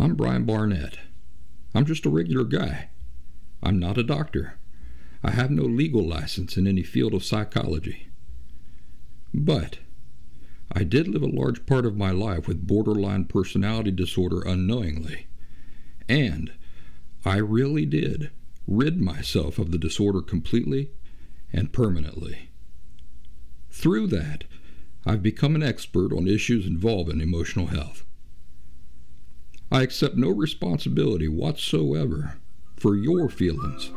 I'm Brian Barnett. I'm just a regular guy. I'm not a doctor. I have no legal license in any field of psychology. But I did live a large part of my life with borderline personality disorder unknowingly. And I really did rid myself of the disorder completely and permanently. Through that, I've become an expert on issues involving emotional health. I accept no responsibility whatsoever for your feelings,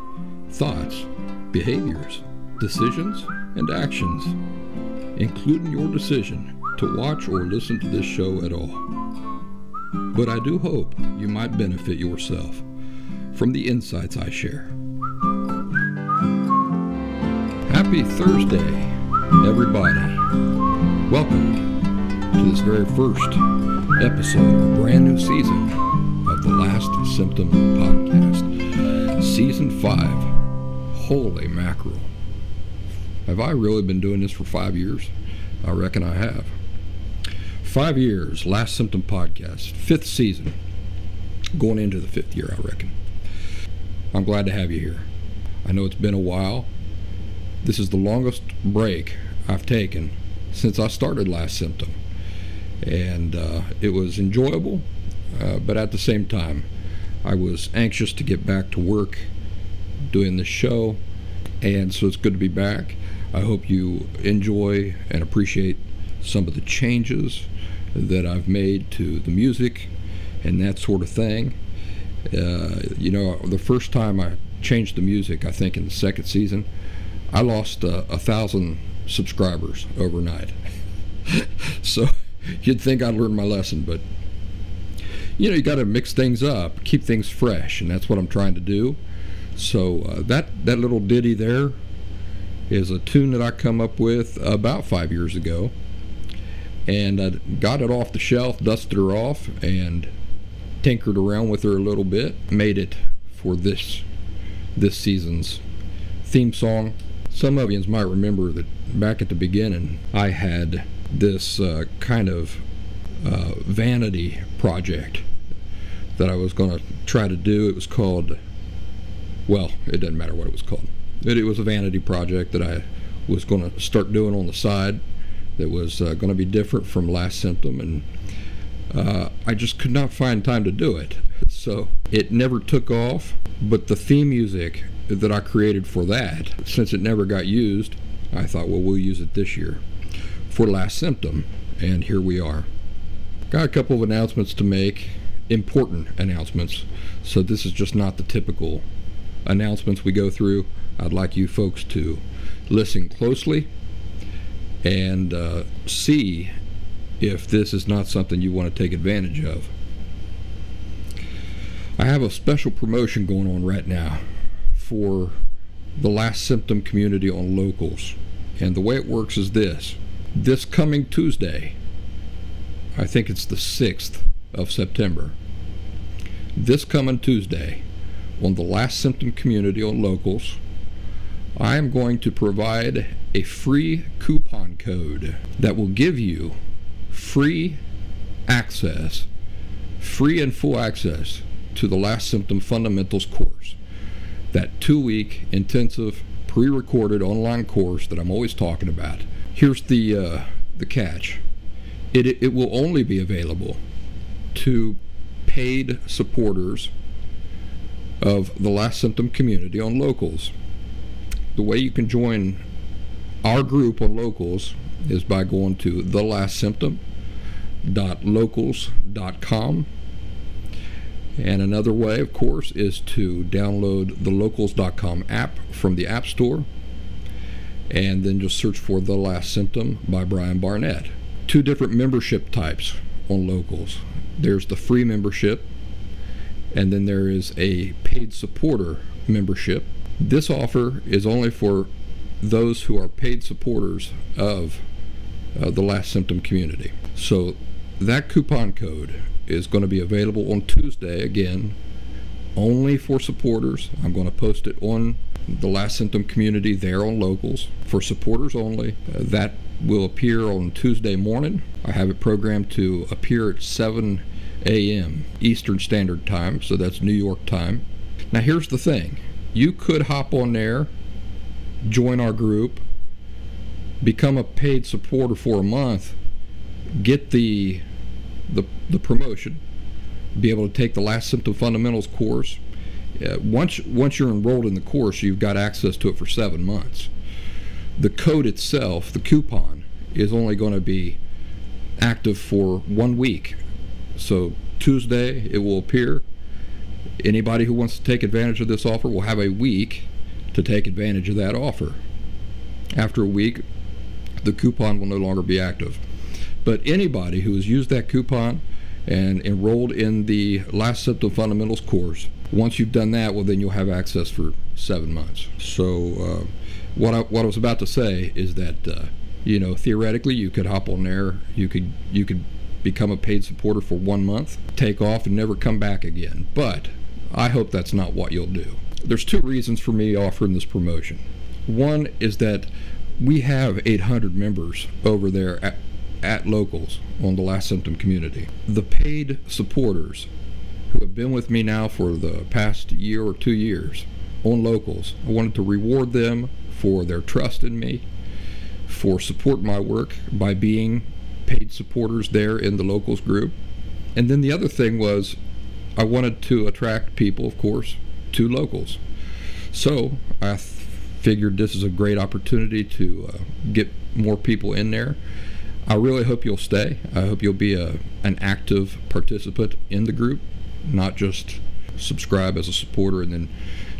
thoughts, behaviors, decisions, and actions, including your decision to watch or listen to this show at all. But I do hope you might benefit yourself from the insights I share. Happy Thursday, everybody. Welcome to this very first episode of a brand new season of the Last Symptom Podcast. Season 5. Holy mackerel. Have I really been doing this for five years? I reckon I have. Five years, Last Symptom Podcast, fifth season. Going into the fifth year, I reckon. I'm glad to have you here. I know it's been a while. This is the longest break I've taken since I started Last Symptom and uh, it was enjoyable, uh, but at the same time, I was anxious to get back to work doing the show, and so it's good to be back. I hope you enjoy and appreciate some of the changes that I've made to the music and that sort of thing. Uh, you know, the first time I changed the music, I think in the second season, I lost uh, a thousand subscribers overnight. so you'd think I'd learned my lesson, but you know, you got to mix things up, keep things fresh, and that's what I'm trying to do. So uh, that that little ditty there is a tune that I come up with about five years ago, and I got it off the shelf, dusted her off, and tinkered around with her a little bit, made it for this this season's theme song. Some of you might remember that back at the beginning, I had this uh, kind of uh, vanity project that I was going to try to do. It was called, well, it doesn't matter what it was called. It, it was a vanity project that I was going to start doing on the side that was uh, going to be different from Last Symptom, and uh, I just could not find time to do it. So it never took off, but the theme music that I created for that, since it never got used, I thought, well, we'll use it this year for Last Symptom, and here we are. Got a couple of announcements to make, important announcements. So this is just not the typical announcements we go through. I'd like you folks to listen closely and uh, see if this is not something you want to take advantage of. I have a special promotion going on right now for the last symptom community on locals. And the way it works is this this coming Tuesday, I think it's the 6th of September, this coming Tuesday, on the Last Symptom Community on Locals, I am going to provide a free coupon code that will give you free access, free and full access to the Last Symptom Fundamentals course. That two week intensive pre recorded online course that I'm always talking about here's the uh, the catch. It, it will only be available to paid supporters of the Last Symptom community on Locals. The way you can join our group on Locals is by going to thelastsymptom.locals.com. And another way, of course, is to download the locals.com app from the App Store and then just search for The Last Symptom by Brian Barnett. Two different membership types on locals. There's the free membership, and then there is a paid supporter membership. This offer is only for those who are paid supporters of uh, the Last Symptom community. So that coupon code is going to be available on Tuesday again, only for supporters. I'm going to post it on the Last Symptom community there on Locals for supporters only. Uh, that will appear on Tuesday morning. I have it programmed to appear at 7 a.m. Eastern Standard Time, so that's New York time. Now, here's the thing you could hop on there, join our group, become a paid supporter for a month, get the, the, the promotion, be able to take the Last Symptom Fundamentals course. Uh, once, once you're enrolled in the course, you've got access to it for seven months. The code itself, the coupon, is only going to be active for one week. So Tuesday it will appear. Anybody who wants to take advantage of this offer will have a week to take advantage of that offer. After a week, the coupon will no longer be active. But anybody who has used that coupon and enrolled in the Last Symptom Fundamentals course, once you've done that, well, then you'll have access for seven months. So, uh, what I, what I was about to say is that uh, you know theoretically you could hop on there, you could you could become a paid supporter for one month, take off, and never come back again. But I hope that's not what you'll do. There's two reasons for me offering this promotion. One is that we have 800 members over there at, at locals on the last symptom community. The paid supporters who have been with me now for the past year or two years on locals, I wanted to reward them for their trust in me, for support my work by being paid supporters there in the locals group. And then the other thing was I wanted to attract people, of course, to locals. So I figured this is a great opportunity to uh, get more people in there. I really hope you'll stay. I hope you'll be a, an active participant in the group, not just subscribe as a supporter and then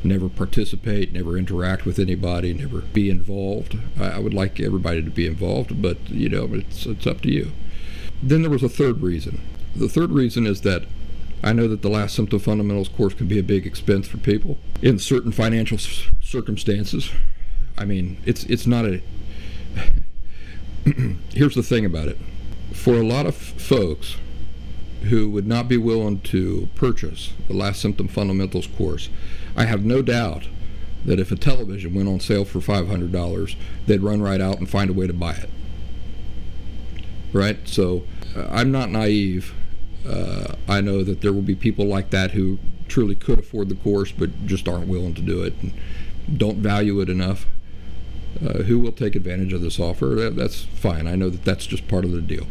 never participate, never interact with anybody, never be involved. I, would like everybody to be involved, but you know, it's, it's up to you. Then there was a third reason. The third reason is that I know that the last symptom fundamentals course can be a big expense for people in certain financial circumstances. I mean, it's it's not a. Here's the thing about it: for a lot of folks who would not be willing to purchase the last symptom fundamentals course, I have no doubt that if a television went on sale for $500, they'd run right out and find a way to buy it. Right? So uh, I'm not naive uh, I know that there will be people like that who truly could afford the course but just aren't willing to do it and don't value it enough. Uh, who will take advantage of this offer? That, that's fine. I know that that's just part of the deal.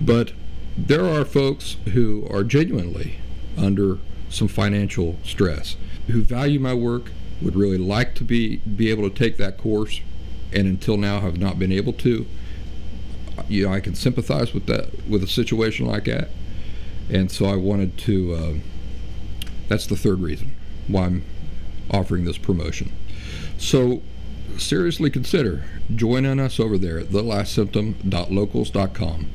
But there are folks who are genuinely under some financial stress, who value my work, would really like to be be able to take that course, and until now have not been able to. You know, I can sympathize with that with a situation like that and so I wanted to. Uh, that's the third reason why I'm offering this promotion. So seriously consider joining us over there at thelastsymptom.locals.com.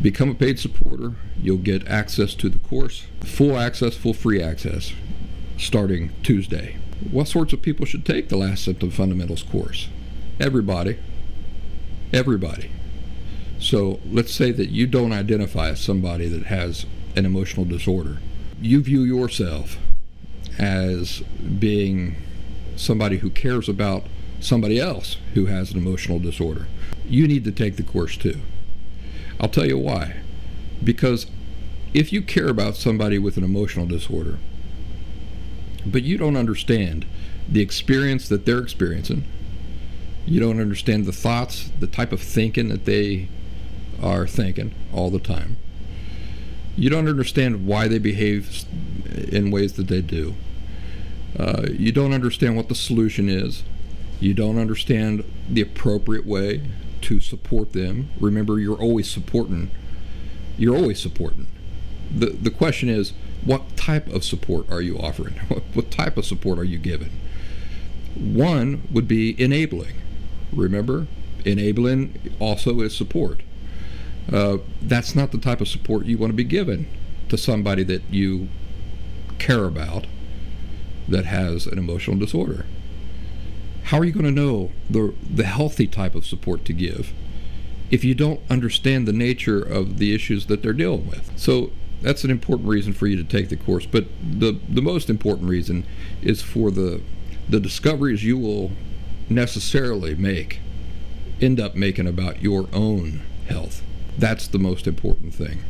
Become a paid supporter. You'll get access to the course, full access, full free access, starting Tuesday. What sorts of people should take the Last Symptom Fundamentals course? Everybody. Everybody. So let's say that you don't identify as somebody that has an emotional disorder. You view yourself as being somebody who cares about somebody else who has an emotional disorder. You need to take the course too. I'll tell you why. Because if you care about somebody with an emotional disorder, but you don't understand the experience that they're experiencing, you don't understand the thoughts, the type of thinking that they are thinking all the time. You don't understand why they behave in ways that they do. Uh, you don't understand what the solution is. You don't understand the appropriate way to support them. Remember, you're always supporting. You're always supporting. The, the question is, what type of support are you offering? What, what type of support are you giving? One would be enabling. Remember, enabling also is support. Uh, that's not the type of support you want to be given to somebody that you care about that has an emotional disorder. How are you going to know the, the healthy type of support to give if you don't understand the nature of the issues that they're dealing with? So that's an important reason for you to take the course. But the, the most important reason is for the, the discoveries you will necessarily make, end up making about your own health. That's the most important thing.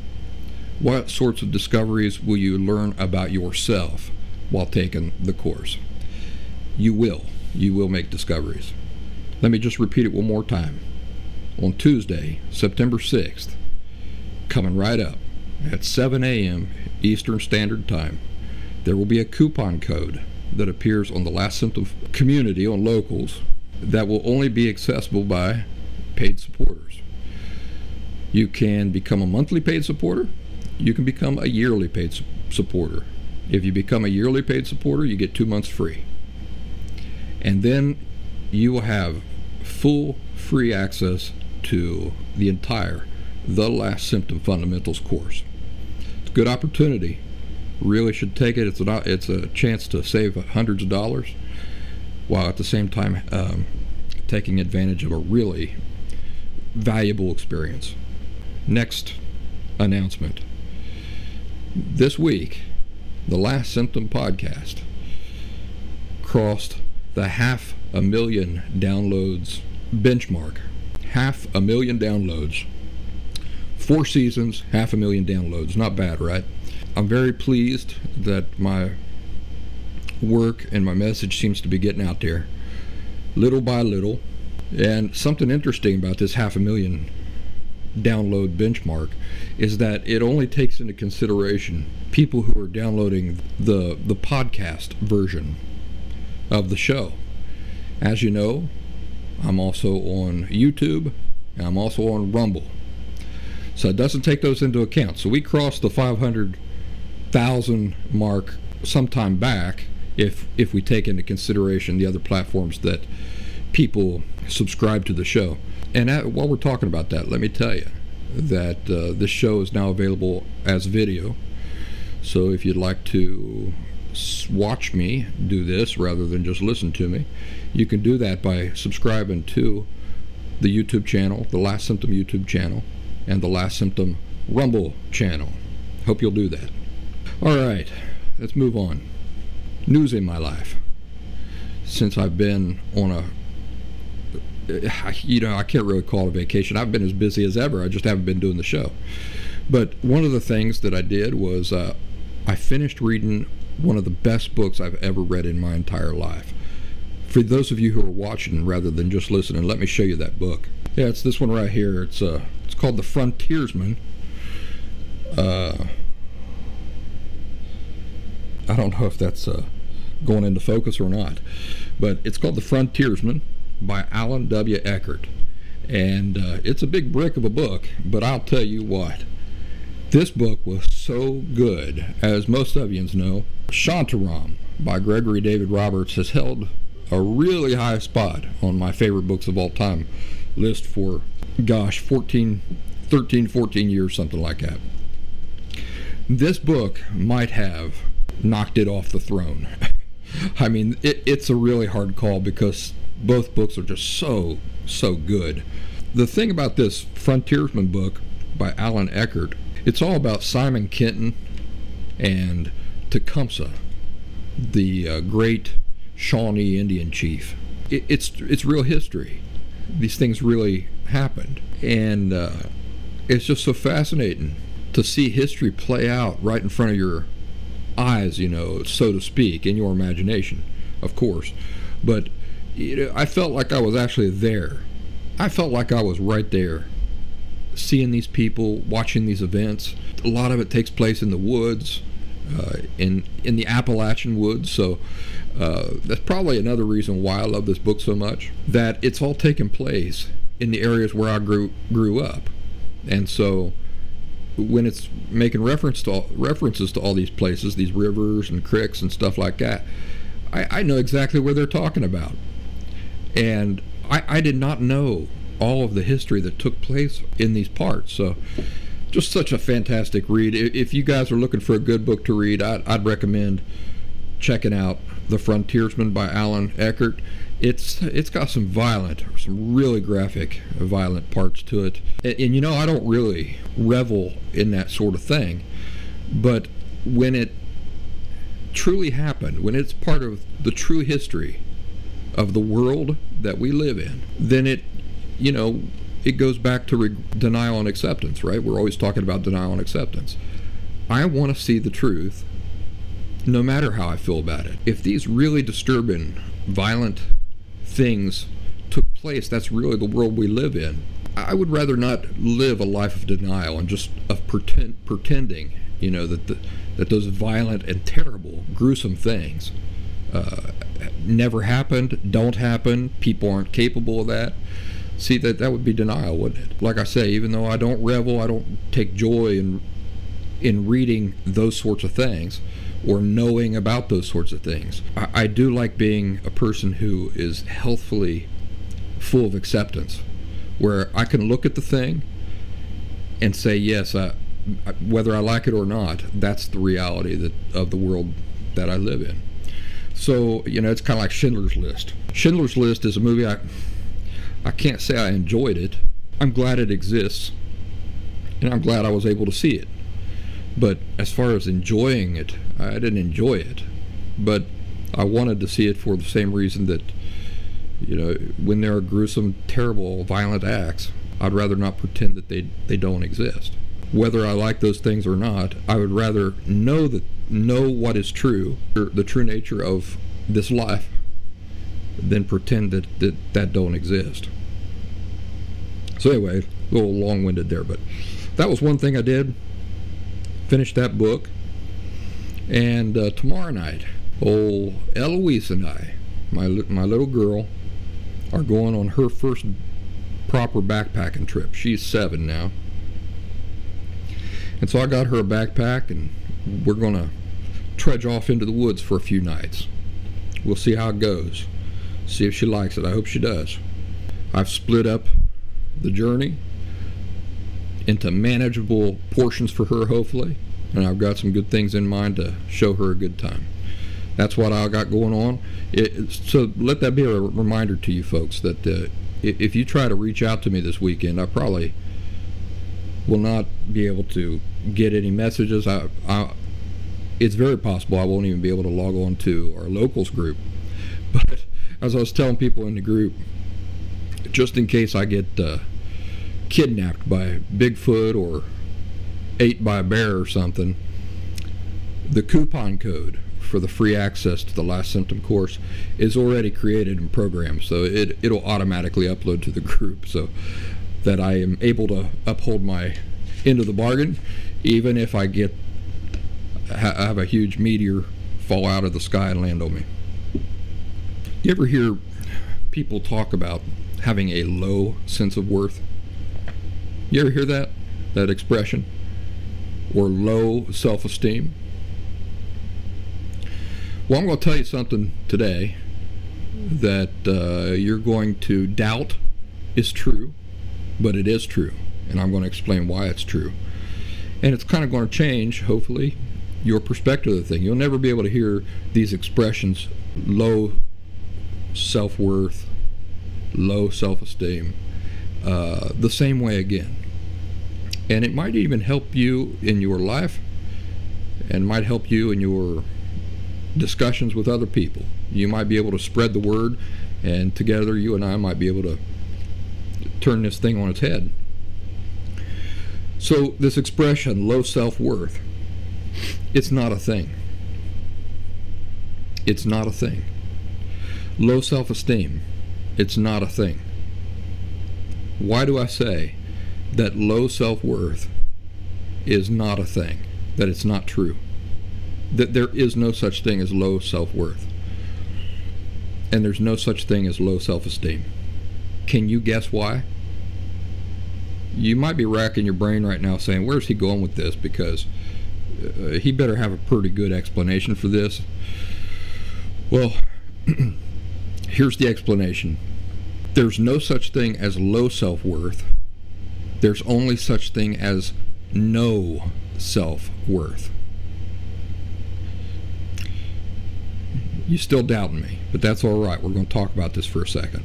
What sorts of discoveries will you learn about yourself while taking the course? You will. You will make discoveries. Let me just repeat it one more time. On Tuesday, September 6th, coming right up at 7 a.m. Eastern Standard Time, there will be a coupon code that appears on the Last Symptom community on locals that will only be accessible by paid supporters. You can become a monthly paid supporter you can become a yearly paid su- supporter. If you become a yearly paid supporter, you get two months free. And then you will have full free access to the entire The Last Symptom Fundamentals course. It's a good opportunity. Really should take it. It's a, it's a chance to save hundreds of dollars while at the same time um, taking advantage of a really valuable experience. Next announcement this week, the last symptom podcast crossed the half a million downloads benchmark. Half a million downloads. Four seasons, half a million downloads. Not bad, right? I'm very pleased that my work and my message seems to be getting out there little by little. And something interesting about this half a million download benchmark is that it only takes into consideration people who are downloading the the podcast version of the show. As you know, I'm also on YouTube and I'm also on Rumble. So it doesn't take those into account. So we crossed the 500,000 mark sometime back if if we take into consideration the other platforms that people subscribe to the show. And at, while we're talking about that, let me tell you that uh, this show is now available as video. So if you'd like to watch me do this rather than just listen to me, you can do that by subscribing to the YouTube channel, the Last Symptom YouTube channel, and the Last Symptom Rumble channel. Hope you'll do that. All right, let's move on. News in my life. Since I've been on a you know, I can't really call it a vacation. I've been as busy as ever. I just haven't been doing the show. But one of the things that I did was uh, I finished reading one of the best books I've ever read in my entire life. For those of you who are watching rather than just listening, let me show you that book. Yeah, it's this one right here. It's uh, it's called The Frontiersman. Uh, I don't know if that's uh, going into focus or not, but it's called The Frontiersman by Alan W. Eckert. And uh, it's a big brick of a book, but I'll tell you what, this book was so good. As most of you know, Shantaram by Gregory David Roberts has held a really high spot on my favorite books of all time list for, gosh, 14, 13, 14 years, something like that. This book might have knocked it off the throne. I mean, it, it's a really hard call because both books are just so, so good. The thing about this Frontiersman book by Alan Eckert, it's all about Simon Kenton and Tecumseh, the uh, great Shawnee Indian chief. It, it's it's real history. These things really happened, and uh, it's just so fascinating to see history play out right in front of your eyes, you know, so to speak, in your imagination, of course. But you know, I felt like I was actually there. I felt like I was right there, seeing these people, watching these events. A lot of it takes place in the woods, in in the Appalachian woods. So uh, that's probably another reason why I love this book so much. That it's all taking place in the areas where I grew grew up, and so when it's making reference to all, references to all these places, these rivers and creeks and stuff like that, I, I know exactly where they're talking about. And I, I did not know all of the history that took place in these parts. So, just such a fantastic read. If you guys are looking for a good book to read, I'd, I'd recommend checking out The Frontiersman by Alan Eckert. It's it's got some violent, some really graphic, violent parts to it. And, and you know, I don't really revel in that sort of thing, but when it truly happened, when it's part of the true history of the world that we live in, then it, you know, it goes back to re- denial and acceptance, right? We're always talking about denial and acceptance. I want to see the truth no matter how I feel about it. If these really disturbing, violent things took place, that's really the world we live in. I would rather not live a life of denial and just of pretend, pretending, you know, that the, that those violent and terrible, gruesome things uh, never happened, don't happen, people aren't capable of that. See that that would be denial, wouldn't it? Like I say, even though I don't revel, I don't take joy in in reading those sorts of things or knowing about those sorts of things. I, I do like being a person who is healthfully full of acceptance, where I can look at the thing and say, yes, I, whether I like it or not, that's the reality that of the world that I live in. So you know, it's kind of like Schindler's List. Schindler's List is a movie I I can't say I enjoyed it. I'm glad it exists, and I'm glad I was able to see it. But as far as enjoying it, I didn't enjoy it. But I wanted to see it for the same reason that you know, when there are gruesome, terrible, violent acts, I'd rather not pretend that they they don't exist. Whether I like those things or not, I would rather know that know what is true, the true nature of this life, than pretend that that, that don't exist. So anyway, a little long-winded there, but that was one thing I did. Finished that book, and uh, tomorrow night, old Eloise and I, my my little girl, are going on her first proper backpacking trip. She's seven now. And so I got her a backpack, and we're to trudge off into the woods for a few nights. We'll see how it goes. See if she likes it. I hope she does. I've split up the journey into manageable portions for her, hopefully, and I've got some good things in mind to show her a good time that's what I got going on. It, so let that be a reminder to you folks that uh, if you try to reach out to me this weekend, I probably will not be able to get any messages. I, I, it's very possible I won't even be able to log on to our locals group. But as I was telling people in the group, just in case I get uh, kidnapped by Bigfoot or ate by a bear or something, the coupon code for the free access to the last symptom course is already created and programmed so it, it'll automatically upload to the group so that I am able to uphold my end of the bargain even if I get ha- have a huge meteor fall out of the sky and land on me you ever hear people talk about having a low sense of worth you ever hear that that expression or low self-esteem well, I'm going to tell you something today that uh, you're going to doubt is true, but it is true. And I'm going to explain why it's true. And it's kind of going to change, hopefully, your perspective of the thing. You'll never be able to hear these expressions low self worth, low self esteem, uh, the same way again. And it might even help you in your life and might help you in your discussions with other people. You might be able to spread the word, and together you and I might be able to turn this thing on its head. So, this expression, low self worth, it's not a thing. It's not a thing. Low self esteem, it's not a thing. Why do I say that low self worth is not a thing? That it's not true? that there is no such thing as low self worth. And there's no such thing as low self esteem. Can you guess why? You might be racking your brain right now saying, Where's he going with this? Because uh, he better have a pretty good explanation for this. Well, here's the explanation there's no such thing as low self worth, there's only such thing as no self worth. you still doubting me, but that's all right. We're going to talk about this for a second.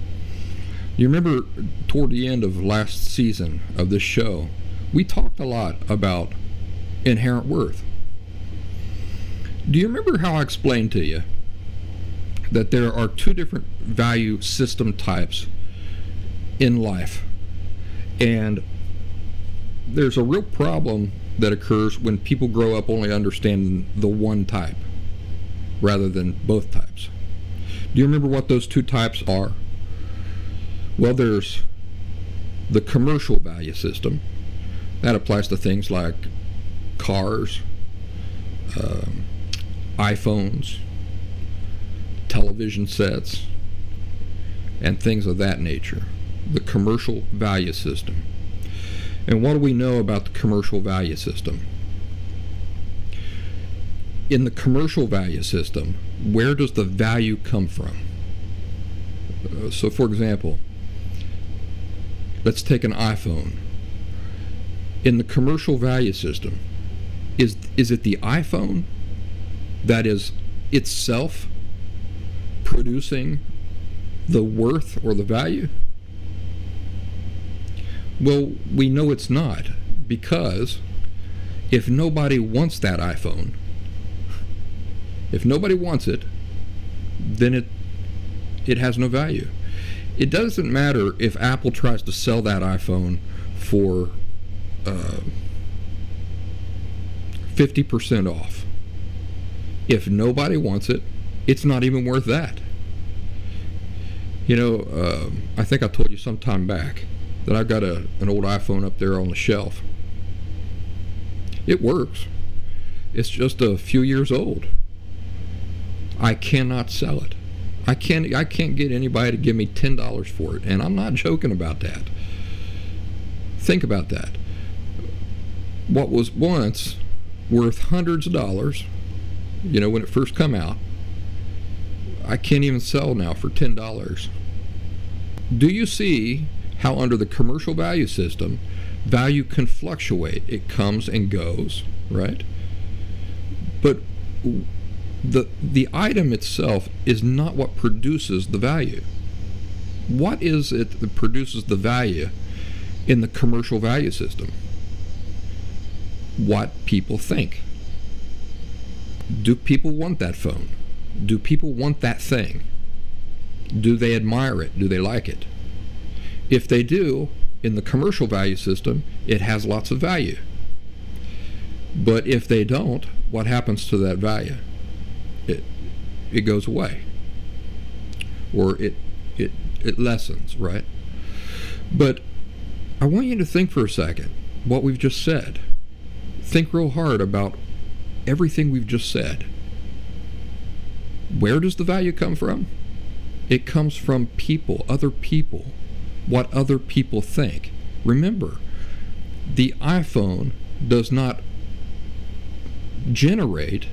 You remember toward the end of last season of this show, we talked a lot about inherent worth. Do you remember how I explained to you that there are two different value system types in life? And there's a real problem that occurs when people grow up only understanding the one type rather than both types. Do you remember what those two types are? Well, there's the commercial value system. That applies to things like cars, um, iPhones, television sets, and things of that nature. The commercial value system. And what do we know about the commercial value system? In the commercial value system, where does the value come from? Uh, so, for example, let's take an iPhone. In the commercial value system, is, is it the iPhone that is itself producing the worth or the value? Well, we know it's not because if nobody wants that iPhone, if nobody wants it, then it it has no value. It doesn't matter if Apple tries to sell that iPhone for uh, 50% off. If nobody wants it, it's not even worth that. You know, uh, I think I told you some time back that I've got a, an old iPhone up there on the shelf. It works. It's just a few years old. I cannot sell it. I can't I can't get anybody to give me ten dollars for it, and I'm not joking about that. Think about that. What was once worth hundreds of dollars, you know, when it first come out, I can't even sell now for ten dollars. Do you see how under the commercial value system, value can fluctuate? It comes and goes, right? But the the item itself is not what produces the value. What is it that produces the value in the commercial value system? What people think. Do people want that phone? Do people want that thing? Do they admire it? Do they like it? If they do, in the commercial value system, it has lots of value. But if they don't, what happens to that value? it it goes away or it it it lessens right but i want you to think for a second what we've just said think real hard about everything we've just said where does the value come from it comes from people other people what other people think remember the iphone does not generate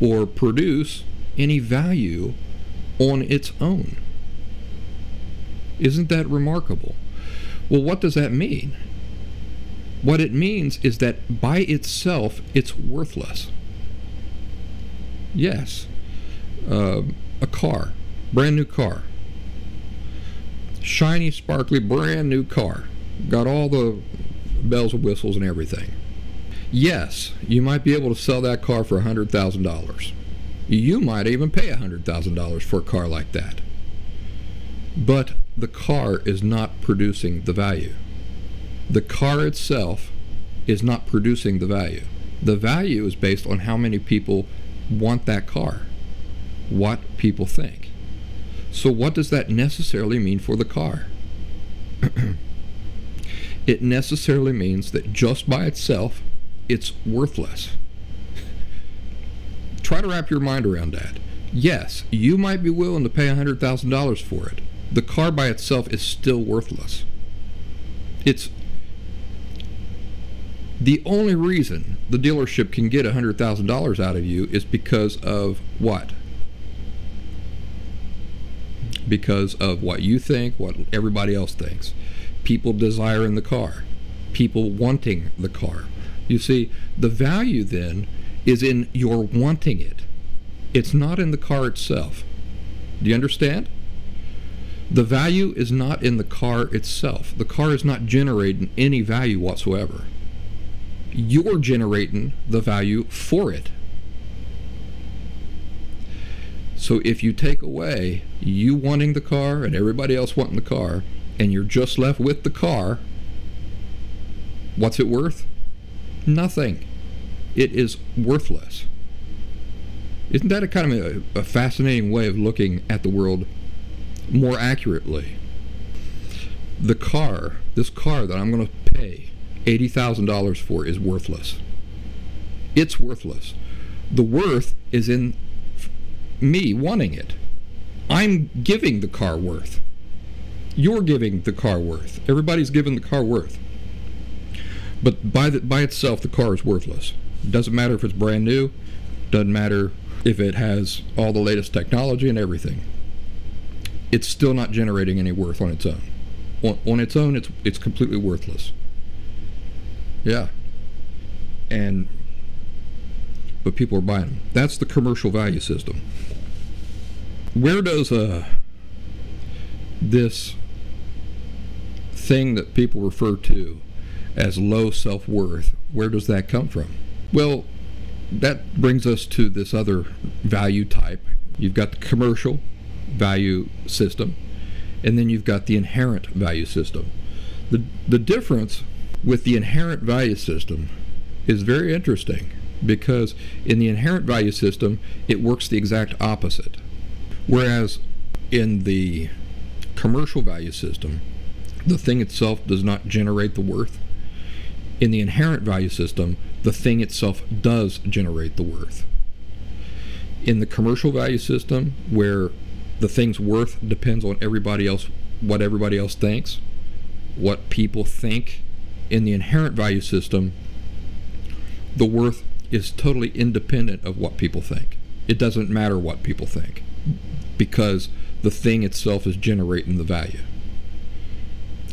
or produce any value on its own. Isn't that remarkable? Well, what does that mean? What it means is that by itself, it's worthless. Yes, uh, a car, brand new car, shiny, sparkly, brand new car, got all the bells and whistles and everything. Yes, you might be able to sell that car for $100,000. You might even pay $100,000 for a car like that. But the car is not producing the value. The car itself is not producing the value. The value is based on how many people want that car, what people think. So, what does that necessarily mean for the car? it necessarily means that just by itself, it's worthless. Try to wrap your mind around that. Yes, you might be willing to pay $100,000 for it. The car by itself is still worthless. It's the only reason the dealership can get $100,000 out of you is because of what? Because of what you think, what everybody else thinks. People desiring the car, people wanting the car, you see, the value then is in your wanting it. It's not in the car itself. Do you understand? The value is not in the car itself. The car is not generating any value whatsoever. You're generating the value for it. So if you take away you wanting the car and everybody else wanting the car, and you're just left with the car, what's it worth? Nothing. It is worthless. Isn't that a kind of a, a fascinating way of looking at the world more accurately? The car, this car that I'm going to pay $80,000 for, is worthless. It's worthless. The worth is in me wanting it. I'm giving the car worth. You're giving the car worth. Everybody's giving the car worth. But by the, by itself, the car is worthless. It doesn't matter if it's brand new. Doesn't matter if it has all the latest technology and everything. It's still not generating any worth on its own. On, on its own, it's it's completely worthless. Yeah. And but people are buying them. That's the commercial value system. Where does uh, this thing that people refer to as low self worth, where does that come from? Well, that brings us to this other value type. You've got the commercial value system, and then you've got the inherent value system. The, the difference with the inherent value system is very interesting because in the inherent value system, it works the exact opposite. Whereas in the commercial value system, the thing itself does not generate the worth. In the inherent value system, the thing itself does generate the worth. In the commercial value system, where the thing's worth depends on everybody else, what everybody else thinks, what people think, in the inherent value system, the worth is totally independent of what people think. It doesn't matter what people think because the thing itself is generating the value.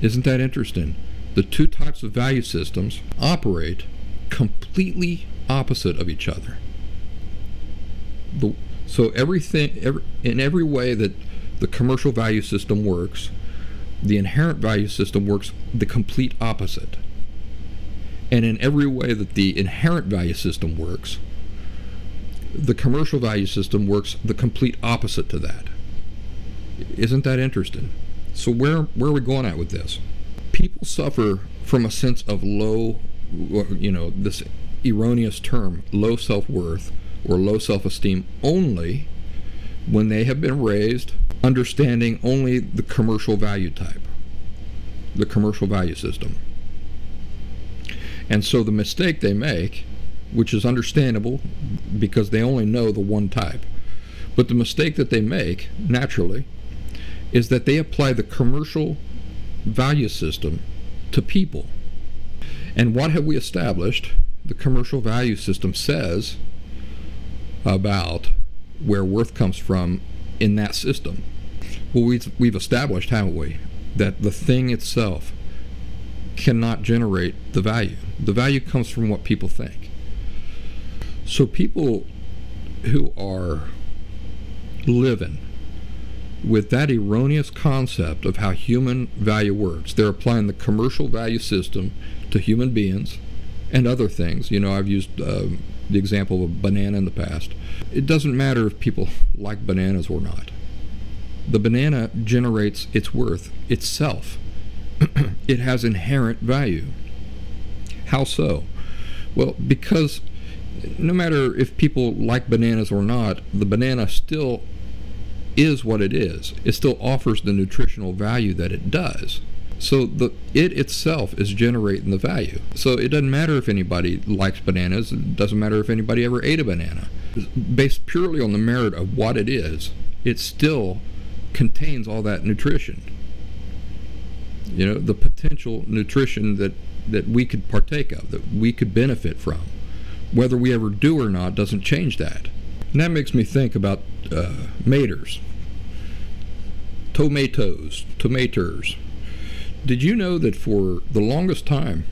Isn't that interesting? The two types of value systems operate completely opposite of each other. The, so everything, every, in every way that the commercial value system works, the inherent value system works the complete opposite. And in every way that the inherent value system works, the commercial value system works the complete opposite to that. Isn't that interesting? So where where are we going at with this? People suffer from a sense of low, you know, this erroneous term, low self-worth or low self-esteem only when they have been raised understanding only the commercial value type, the commercial value system. And so the mistake they make, which is understandable because they only know the one type, but the mistake that they make, naturally, is that they apply the commercial value system to people. And what have we established? The commercial value system says about where worth comes from in that system. Well, we've, we've established, haven't we, that the thing itself cannot generate the value. The value comes from what people think. So people who are living with that erroneous concept of how human value works, they're applying the commercial value system to human beings and other things. You know, I've used uh, the example of a banana in the past. It doesn't matter if people like bananas or not. The banana generates its worth itself it has inherent value. How so? Well, because no matter if people like bananas or not, the banana still is what it is. It still offers the nutritional value that it does. So the it itself is generating the value. So it doesn't matter if anybody likes bananas. It doesn't matter if anybody ever ate a banana. Based purely on the merit of what it is, it still contains all that nutrition you know, the potential nutrition that, that we could partake of, that we could benefit from. Whether we ever do or not doesn't change that. And that makes me think about uh, maters, tomatoes, tomatoes. Did you know that for the longest time,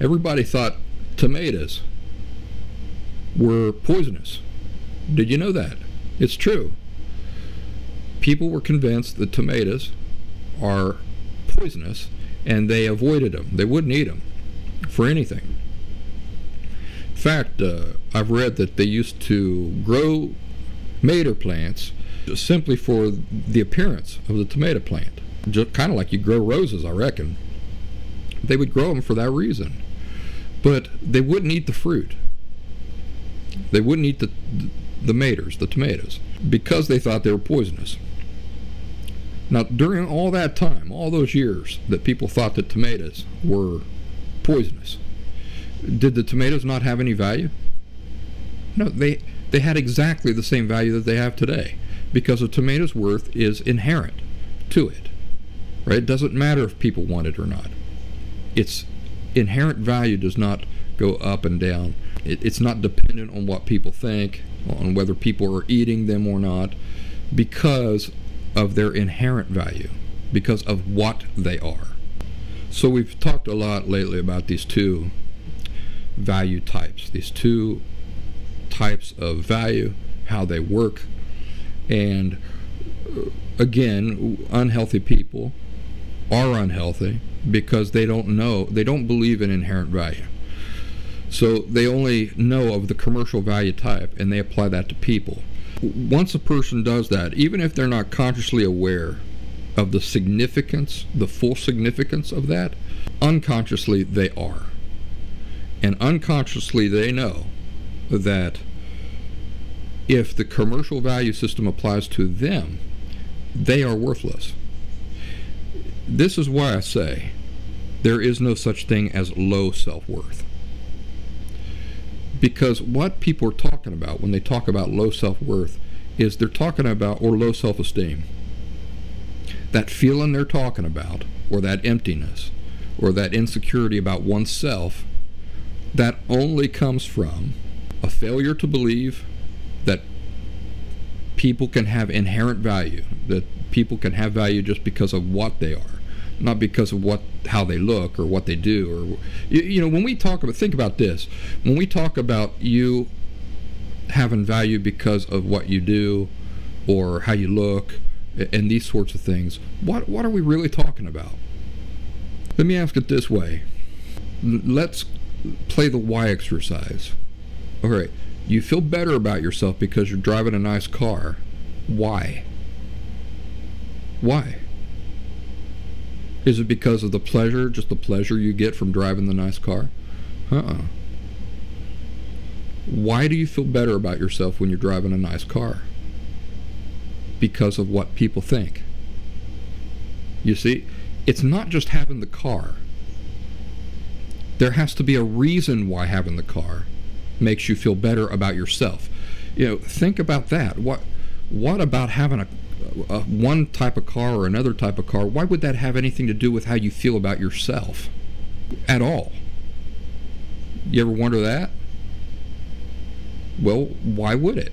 everybody thought tomatoes were poisonous? Did you know that? It's true. People were convinced that tomatoes are poisonous, and they avoided them. They wouldn't eat them for anything. Fact, uh, I've read that they used to grow tomato plants simply for the appearance of the tomato plant. Just kind of like you grow roses, I reckon. They would grow them for that reason. but they wouldn't eat the fruit. They wouldn't eat the the maters, the tomatoes, because they thought they were poisonous. Now, during all that time, all those years that people thought that tomatoes were poisonous, did the tomatoes not have any value? No, they they had exactly the same value that they have today because a tomato's worth is inherent to it. Right? It doesn't matter if people want it or not. Its inherent value does not go up and down. It, it's not dependent on what people think, on whether people are eating them or not, because of their inherent value, because of what they are. So we've talked a lot lately about these two value types, these two types of value, how they work, and uh, again, unhealthy people are unhealthy because they don't know, they don't believe in inherent value. So they only know of the commercial value type and they apply that to people. Once a person does that, even if they're not consciously aware of the significance, the full significance of that, unconsciously they are. And unconsciously they know that if the commercial value system applies to them, they are worthless. This is why I say there is no such thing as low self worth. Because what people are talking about when they talk about low self worth is they're talking about, or low self esteem. That feeling they're talking about, or that emptiness, or that insecurity about oneself, that only comes from a failure to believe that people can have inherent value, that people can have value just because of what they are, not because of what how they look or what they do or you, you know when we talk about think about this. When we talk about you having value because of what you do or how you look and these sorts of things what what are we really talking about? Let me ask it this way. Let's play the why exercise all right you feel better about yourself because you're driving a nice car why why is it because of the pleasure, just the pleasure you get from driving the nice car? Uh-uh. Why do you feel better about yourself when you're driving a nice car? Because of what people think. You see, it's not just having the car. There has to be a reason why having the car makes you feel better about yourself. You know, think about that. What what about having a uh, one type of car or another type of car, why would that have anything to do with how you feel about yourself at all? You ever wonder that? Well, why would it?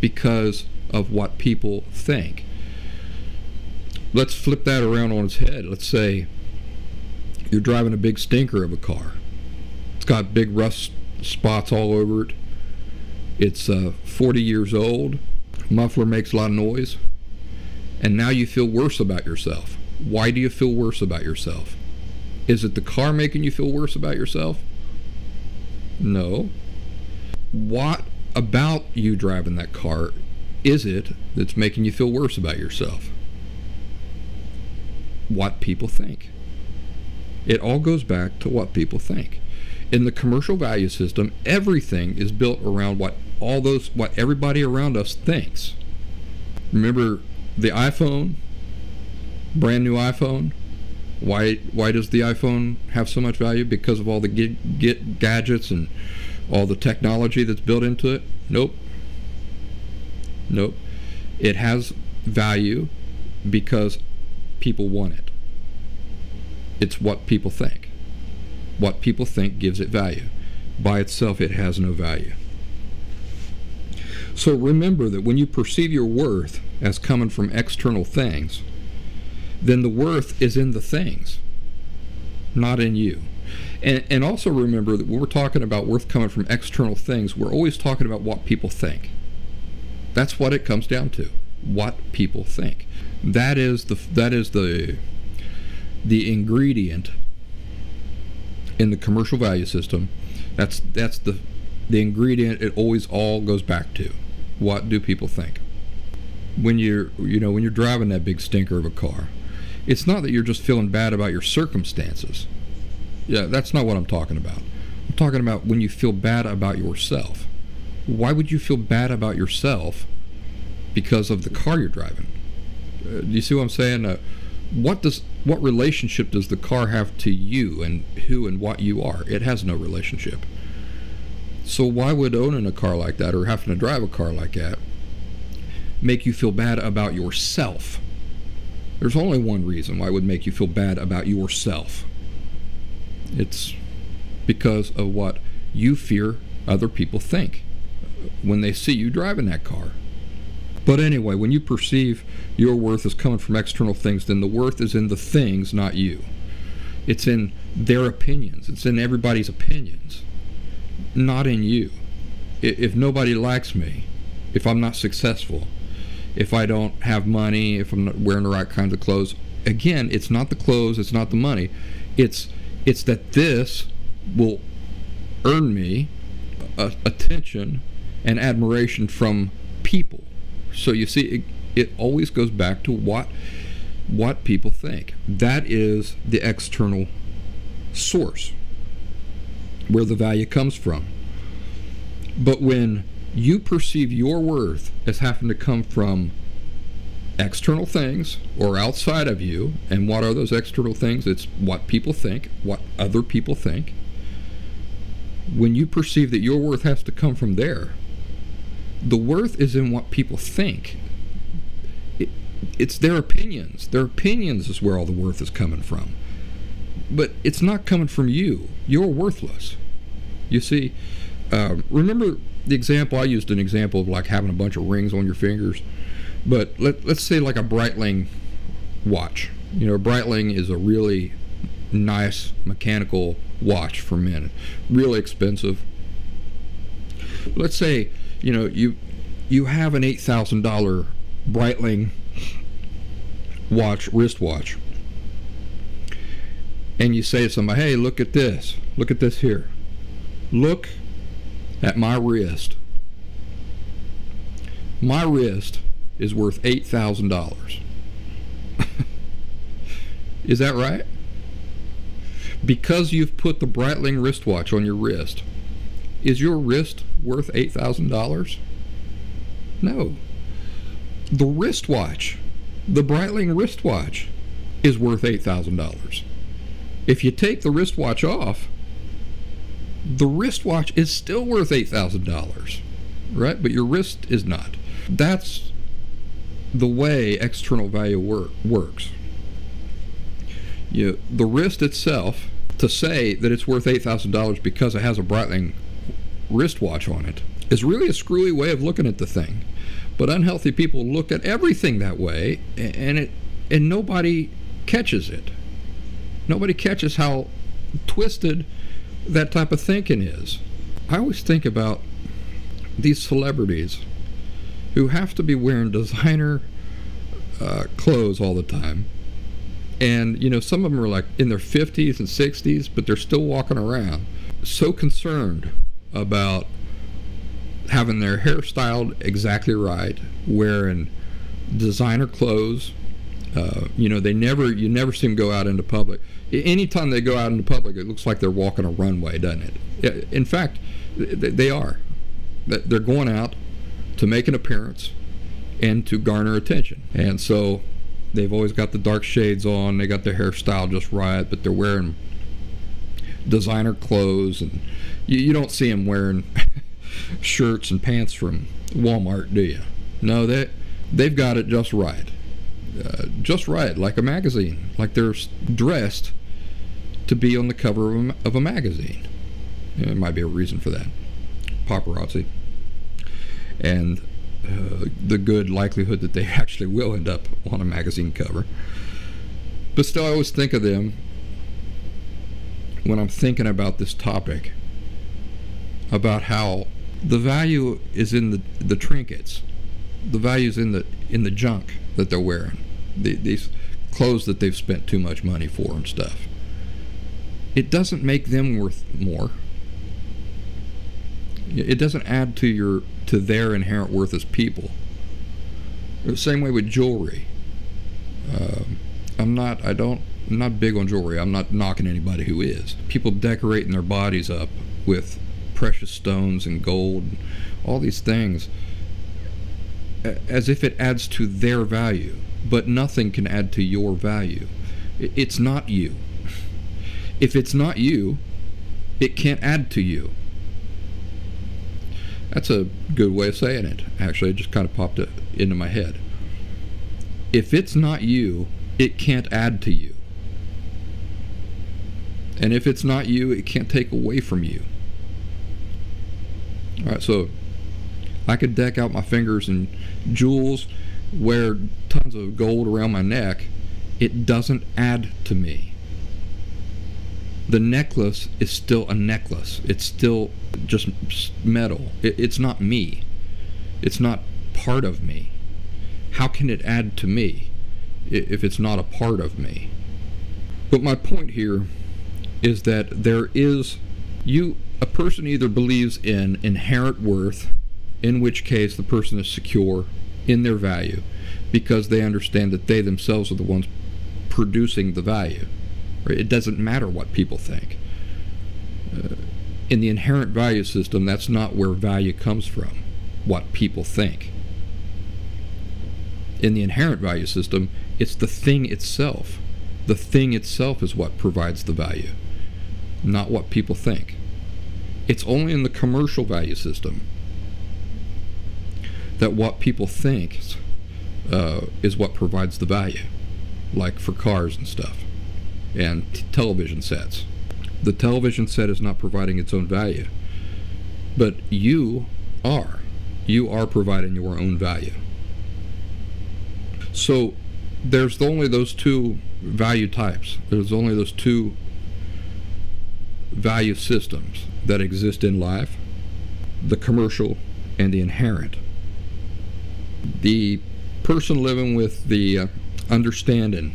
Because of what people think. Let's flip that around on its head. Let's say you're driving a big stinker of a car. It's got big rust spots all over it. It's uh, 40 years old muffler makes a lot of noise, and now you feel worse about yourself. Why do you feel worse about yourself? Is it the car making you feel worse about yourself? No. What about you driving that car is it that's making you feel worse about yourself? What people think. It all goes back to what people think. In the commercial value system, everything is built around what all those what everybody around us thinks. Remember the iPhone, brand new iPhone. Why why does the iPhone have so much value? Because of all the get, get gadgets and all the technology that's built into it? Nope. Nope. It has value because people want it. It's what people think. What people think gives it value. By itself, it has no value. So remember that when you perceive your worth as coming from external things, then the worth is in the things, not in you. And, and also remember that when we're talking about worth coming from external things, we're always talking about what people think. That's what it comes down to. What people think. That is the that is the the ingredient in the commercial value system. That's that's the the ingredient it always all goes back to what do people think? When you're, you know, when you're driving that big stinker of a car, it's not that you're just feeling bad about your circumstances. Yeah, that's not what I'm talking about. I'm talking about when you feel bad about yourself. Why would you feel bad about yourself because of the car you're driving? Uh, do you see what I'm saying? Uh, what does what relationship does the car have to you and who and what you are? It has no relationship. So why would owning a car like that or having to drive a car like that make you feel bad about yourself? There's only one reason why it would make you feel bad about yourself. It's because of what you fear other people think when they see you driving that car. But anyway, when you perceive your worth as coming from external things, then the worth is in the things, not you. It's in their opinions, it's in everybody's opinions, not in you. If nobody likes me, if I'm not successful, if I don't have money, if I'm not wearing the right kinds of clothes, again, it's not the clothes, it's not the money. It's it's that this will earn me attention and admiration from people. So you see, it, it always goes back to what what people think. That is the external source where the value comes from. But when you perceive your worth as having to come from external things or outside of you, and what are those external things? It's what people think, what other people think. When you perceive that your worth has to come from there, the worth is in what people think. It, it's their opinions. Their opinions is where all the worth is coming from. But it's not coming from you. You're worthless. You see, uh, remember the example I used an example of like having a bunch of rings on your fingers. But let, let's say like a Breitling watch. You know, Breitling is a really nice mechanical watch for men, really expensive. Let's say you know you you have an eight thousand dollar Breitling watch wristwatch, and you say to somebody, "Hey, look at this! Look at this here! Look at my wrist. My wrist is worth eight thousand dollars. Is that right? Because you've put the Breitling wristwatch on your wrist, is your wrist worth eight thousand dollars? No. The wristwatch, the Breitling wristwatch, is worth eight thousand dollars. If you take the wristwatch off, the wristwatch is still worth $8,000, right? But your wrist is not. That's the way external value work, works. You, the wrist itself, to say that it's worth $8,000 because it has a Breitling wristwatch on it. is really a screwy way of looking at the thing. But unhealthy people look at everything that way, and it and nobody catches it. Nobody catches how twisted that type of thinking is. I always think about these celebrities who have to be wearing designer uh, clothes all the time. And, you know, some of them are like in their 50s and 60s, but they're still walking around so concerned about having their hair styled exactly right, wearing designer clothes. Uh, you know, they never, you never see them go out into public anytime they go out into public, it looks like they're walking a runway, doesn't it? In fact, they are. They're going out to make an appearance and to garner attention. And so they've always got the dark shades on, they got their hairstyle just right, but they're wearing designer clothes, and you, you don't see them wearing shirts and pants from Walmart, do you? No, they, they've got it just right. Uh, just right, like a magazine, like they're dressed to be on the cover of a, of a magazine. There might be a reason for that. Paparazzi. And uh, the good likelihood that they actually will end up on a magazine cover. But still, I always think of them when I'm thinking about this topic about how the value is in the, the trinkets, the value is in the in the junk that they're wearing the, these clothes that they've spent too much money for and stuff. It doesn't make them worth more. It doesn't add to your to their inherent worth as people. The same way with jewelry. Uh, I'm not. I don't I'm not big on jewelry. I'm not knocking anybody who is. People decorating their bodies up with precious stones and gold, and all these things, as if it adds to their value. But nothing can add to your value. It's not you. If it's not you, it can't add to you. That's a good way of saying it. Actually, it just kind of popped uh, into my head. If it's not you, it can't add to you. And if it's not you, it can't take away from you. All right, so I could deck out my fingers in jewels, wear tons of gold around my neck. It doesn't add to me. The necklace is still a necklace. It's still just metal. It, it's not me. It's not part of me. How can it add to me if it's not a part of me? But my point here is that there is you a person either believes in inherent worth, in which case the person is secure in their value because they understand that they themselves are the ones producing the value. It doesn't matter what people think. Uh, in the inherent value system, that's not where value comes from, what people think. In the inherent value system, it's the thing itself. The thing itself is what provides the value, not what people think. It's only in the commercial value system that what people think uh, is what provides the value, like for cars and stuff, and t- television sets. The television set is not providing its own value, but you are. You are providing your own value. So there's only those two value types. There's only those two value systems that exist in life the commercial and the inherent. The person living with the uh, understanding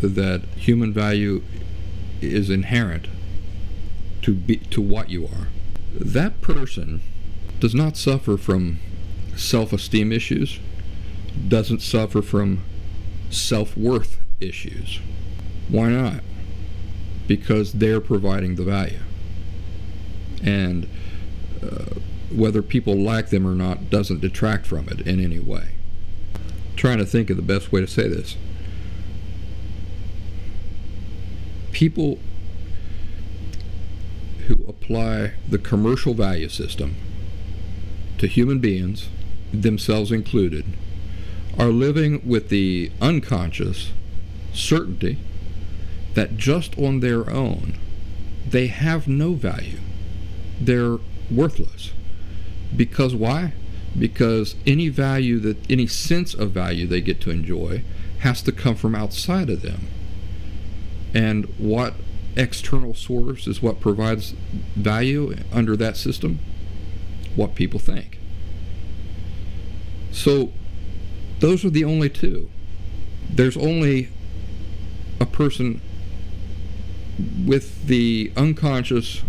that human value is inherent to be to what you are that person does not suffer from self-esteem issues doesn't suffer from self-worth issues why not because they're providing the value. And uh, whether people like them or not doesn't detract from it in any way. I'm trying to think of the best way to say this. People who apply the commercial value system to human beings, themselves included, are living with the unconscious certainty that just on their own they have no value. They're worthless. Because why? Because any value that any sense of value they get to enjoy has to come from outside of them and what external source is what provides value under that system? What people think. So those are the only two. There's only a person with the unconscious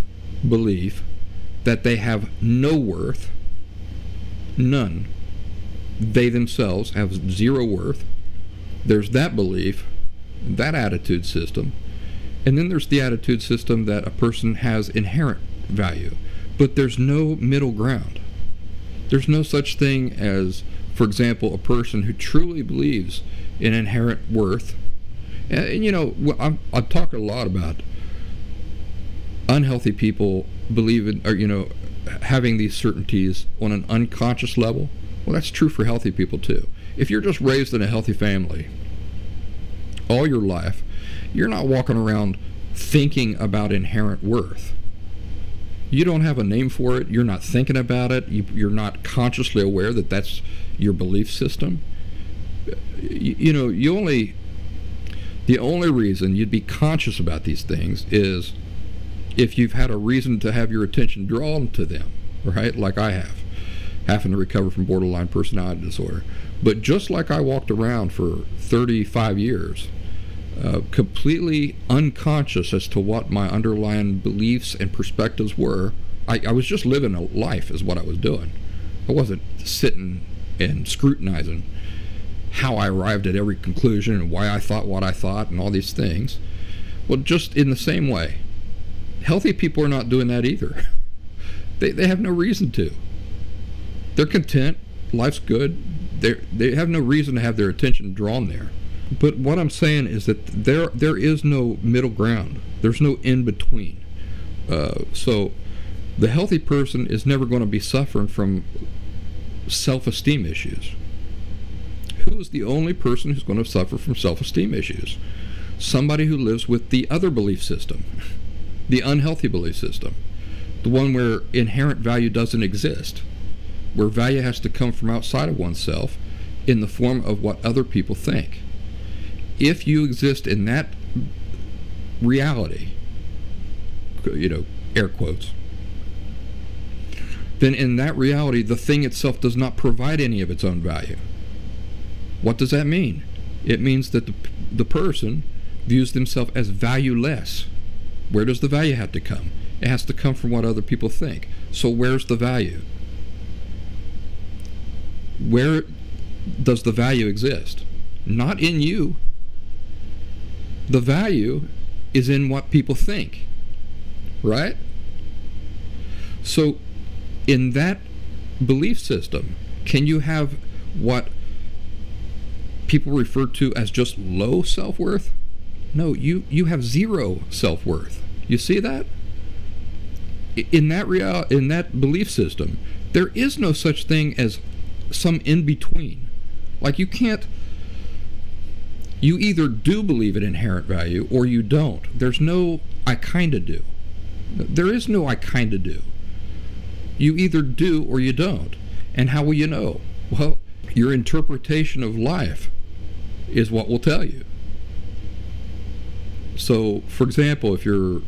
belief that they have no worth, none. They themselves have zero worth. There's that belief that attitude system. And then there's the attitude system that a person has inherent value, but there's no middle ground. There's no such thing as, for example, a person who truly believes in inherent worth. And, you know, I, I talk a lot about unhealthy people believing, or you know, having these certainties on an unconscious level. Well, that's true for healthy people too. If you're just raised in a healthy family all your life, you're not walking around thinking about inherent worth. You don't have a name for it. You're not thinking about it. You, are not consciously aware that that's your belief system. You, you know, you only the only reason you'd be conscious about these things is if you've had a reason to have your attention drawn to them, right? Like I have, having to recover from borderline personality disorder. But just like I walked around for 35 years uh, completely unconscious as to what my underlying beliefs and perspectives were. I, I was just living a life, is what I was doing. I wasn't sitting and scrutinizing how I arrived at every conclusion and why I thought what I thought and all these things. Well, just in the same way, healthy people are not doing that either. They, they have no reason to. They're content. Life's good. They they have no reason to have their attention drawn there. But what I'm saying is that there there is no middle ground. There's no in between. Uh, so the healthy person is never going to be suffering from self-esteem issues. Who is the only person who's going to suffer from self-esteem issues? Somebody who lives with the other belief system, the unhealthy belief system, the one where inherent value doesn't exist, where value has to come from outside of oneself in the form of what other people think. If you exist in that reality, you know, air quotes, then in that reality, the thing itself does not provide any of its own value. What does that mean? It means that the, the person views themselves as valueless. Where does the value have to come? It has to come from what other people think. So where's the value? Where does the value exist? Not in you. The value is in what people think. Right? So in that belief system, can you have what people refer to as just low self-worth? No, you you have zero self-worth. You see that? In that real in that belief system, there is no such thing as some in between. Like you can't you either do believe in inherent value or you don't. There's no I kind of do. There is no I kind of do. You either do or you don't. And how will you know? Well, your interpretation of life is what will tell you. So, for example, if you're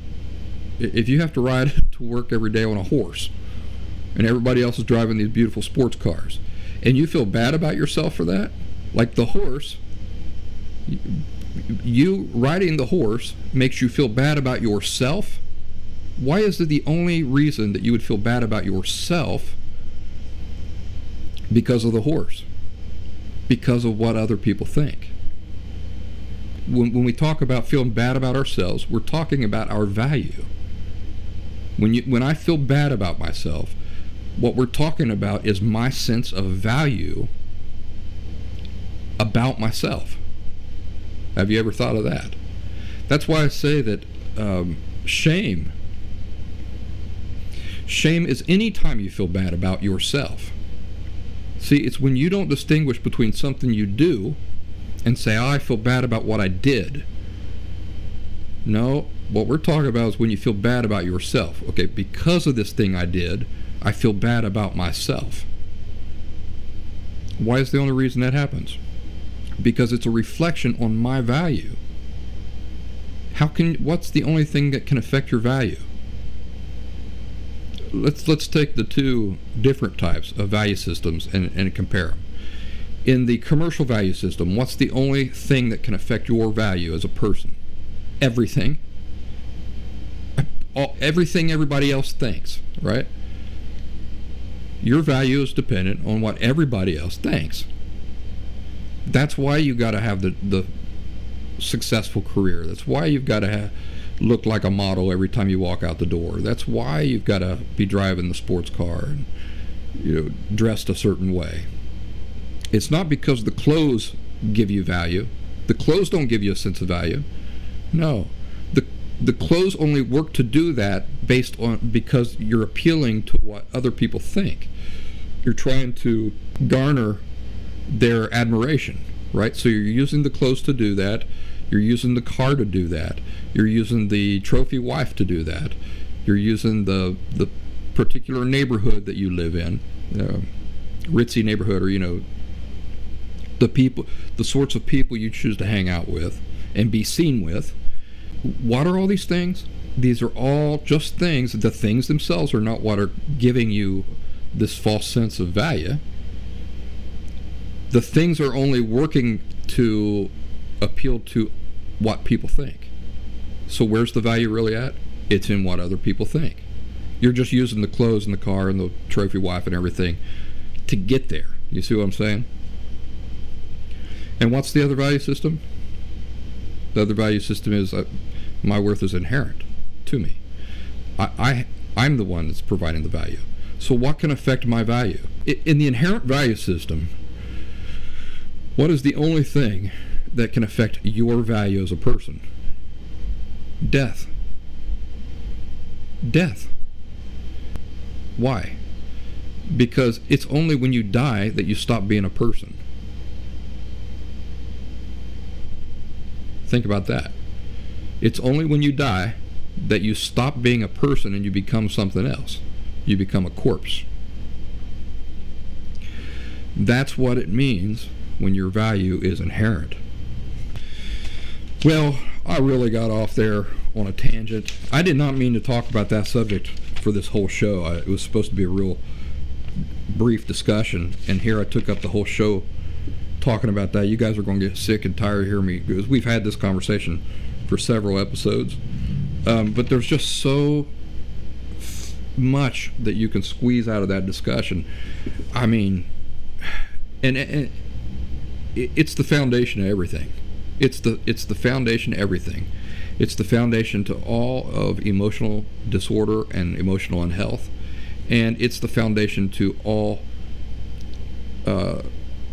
if you have to ride to work every day on a horse and everybody else is driving these beautiful sports cars and you feel bad about yourself for that, like the horse you riding the horse makes you feel bad about yourself. Why is it the only reason that you would feel bad about yourself because of the horse? Because of what other people think when, when we talk about feeling bad about ourselves, we're talking about our value. When you when I feel bad about myself, what we're talking about is my sense of value about myself. Have you ever thought of that? That's why I say that um, shame. Shame is any time you feel bad about yourself. See, it's when you don't distinguish between something you do and say, oh, I feel bad about what I did. No, what we're talking about is when you feel bad about yourself. Okay, because of this thing I did, I feel bad about myself. Why is the only reason that happens? Because it's a reflection on my value. How can what's the only thing that can affect your value? Let's let's take the two different types of value systems and, and compare them in the commercial value system, what's the only thing that can affect your value as a person? Everything. All, everything everybody else thinks, right? Your value is dependent on what everybody else thinks. That's why you got to have the, the successful career. That's why you've got to have, look like a model every time you walk out the door. That's why you've got to be driving the sports car and you know dressed a certain way. It's not because the clothes give you value. The clothes don't give you a sense of value. No. The the clothes only work to do that based on because you're appealing to what other people think. You're trying to garner their admiration, right? So you're using the clothes to do that. You're using the car to do that. You're using the trophy wife to do that. You're using the the particular neighborhood that you live in, uh, ritzy neighborhood, or you know, the people, the sorts of people you choose to hang out with and be seen with. What are all these things? These are all just things. The things themselves are not what are giving you this false sense of value. The things are only working to appeal to what people think. So where's the value really at? It's in what other people think. You're just using the clothes and the car and the trophy wife and everything to get there. You see what I'm saying? And what's the other value system? The other value system is uh, my worth is inherent to me. I, I I'm the one that's providing the value. So what can affect my value? In the inherent value system, what is the only thing that can affect your value as a person? Death. Death. Why? Because it's only when you die that you stop being a person. Think about that. It's only when you die that you stop being a person and you become something else. You become a corpse. That's what it means when your value is inherent. Well, I really got off there on a tangent. I did not mean to talk about that subject for this whole show. I, it was supposed to be a real brief discussion, and here I took up the whole show talking about that. You guys are going to get sick and tired of hearing me because we've had this conversation for several episodes. Um, but there's just so much that you can squeeze out of that discussion. I mean, and, and it's the foundation of everything. It's the it's the foundation of everything. It's the foundation to all of emotional disorder and emotional unhealth, and it's the foundation to all uh,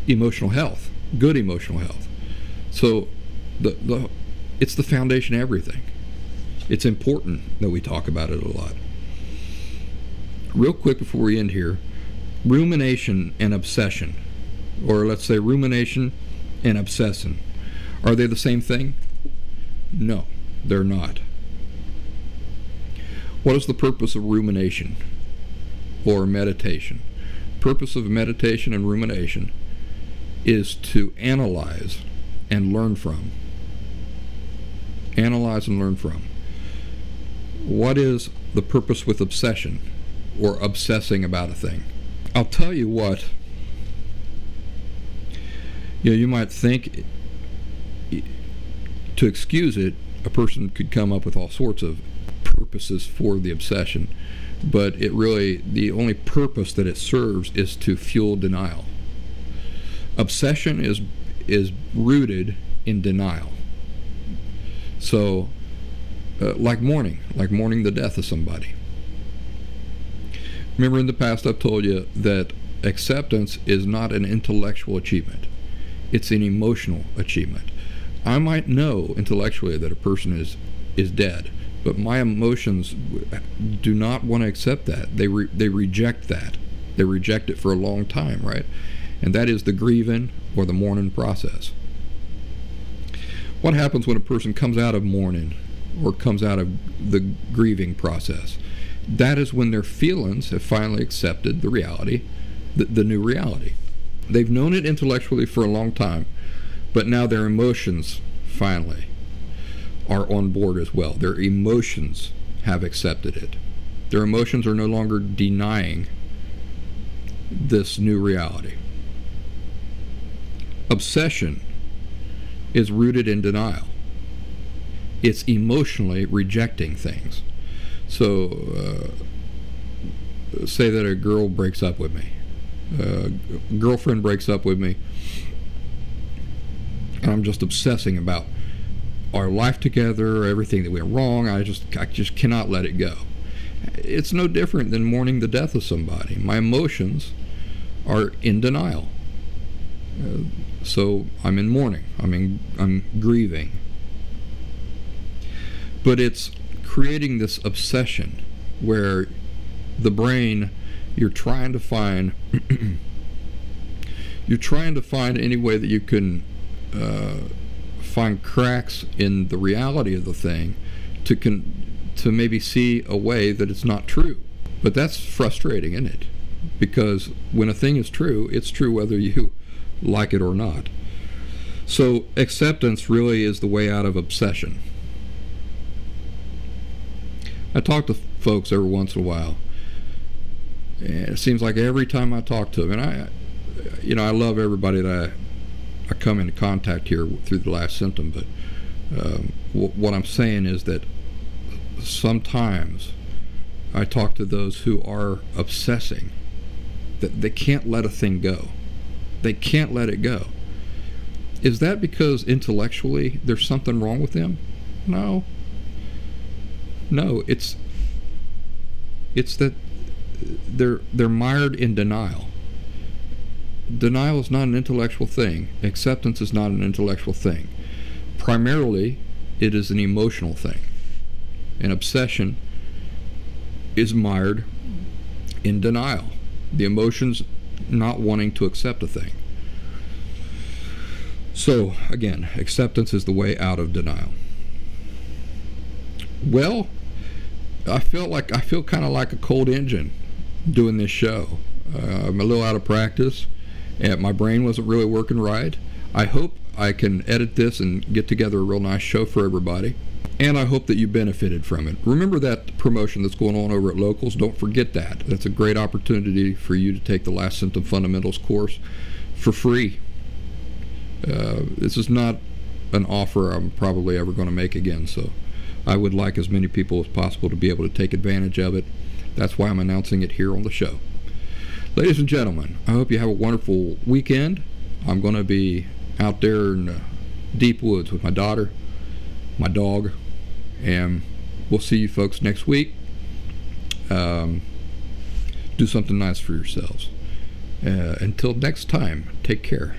emotional health, good emotional health. So, the the it's the foundation of everything. It's important that we talk about it a lot. Real quick before we end here, rumination and obsession or let's say rumination and obsession. Are they the same thing? No, they're not. What is the purpose of rumination or meditation? Purpose of meditation and rumination is to analyze and learn from. Analyze and learn from. What is the purpose with obsession or obsessing about a thing? I'll tell you what you know, you might think to excuse it, a person could come up with all sorts of purposes for the obsession, but it really, the only purpose that it serves is to fuel denial. Obsession is is rooted in denial. So, uh, like mourning, like mourning the death of somebody. Remember in the past I've told you that acceptance is not an intellectual achievement it's an emotional achievement. I might know intellectually that a person is is dead, but my emotions do not want to accept that. They re, they reject that. They reject it for a long time, right? And that is the grieving or the mourning process. What happens when a person comes out of mourning or comes out of the grieving process? That is when their feelings have finally accepted the reality, the, the new reality. They've known it intellectually for a long time, but now their emotions finally are on board as well. Their emotions have accepted it. Their emotions are no longer denying this new reality. Obsession is rooted in denial. It's emotionally rejecting things. So, uh, say that a girl breaks up with me uh, girlfriend breaks up with me, and I'm just obsessing about our life together, everything that went wrong. I just I just cannot let it go. It's no different than mourning the death of somebody. My emotions are in denial. Uh, so I'm in mourning. I'm in I'm grieving. But it's creating this obsession where the brain you're trying to find you're trying to find any way that you can uh, find cracks in the reality of the thing to con- to maybe see a way that it's not true. But that's frustrating, isn't it? Because when a thing is true, it's true whether you like it or not. So acceptance really is the way out of obsession. I talk to folks every once in a while and it seems like every time I talk to them, and I, you know, I love everybody that I, I come into contact here through the last symptom, but um, w- what I'm saying is that sometimes I talk to those who are obsessing, that they can't let a thing go. They can't let it go. Is that because intellectually there's something wrong with them? No. No, it's it's that they're they're mired in denial. Denial is not an intellectual thing. Acceptance is not an intellectual thing. Primarily, it is an emotional thing. An obsession is mired in denial. The emotions not wanting to accept a thing. So, again, acceptance is the way out of denial. Well, I feel like I feel kind of like a cold engine doing this show. Uh, I'm a little out of practice, and my brain wasn't really working right. I hope I can edit this and get together a real nice show for everybody. And I hope that you benefited from it. Remember that promotion that's going on over at Locals? Don't forget that. That's a great opportunity for you to take the Last Symptom Fundamentals course for free. Uh, this is not an offer I'm probably ever going to make again, so I would like as many people as possible to be able to take advantage of it. That's why I'm announcing it here on the show. Ladies and gentlemen, I hope you have a wonderful weekend. I'm going to be out there in the deep woods with my daughter, my dog, and we'll see you folks next week. Um, do something nice for yourselves. Uh, until next time, take care.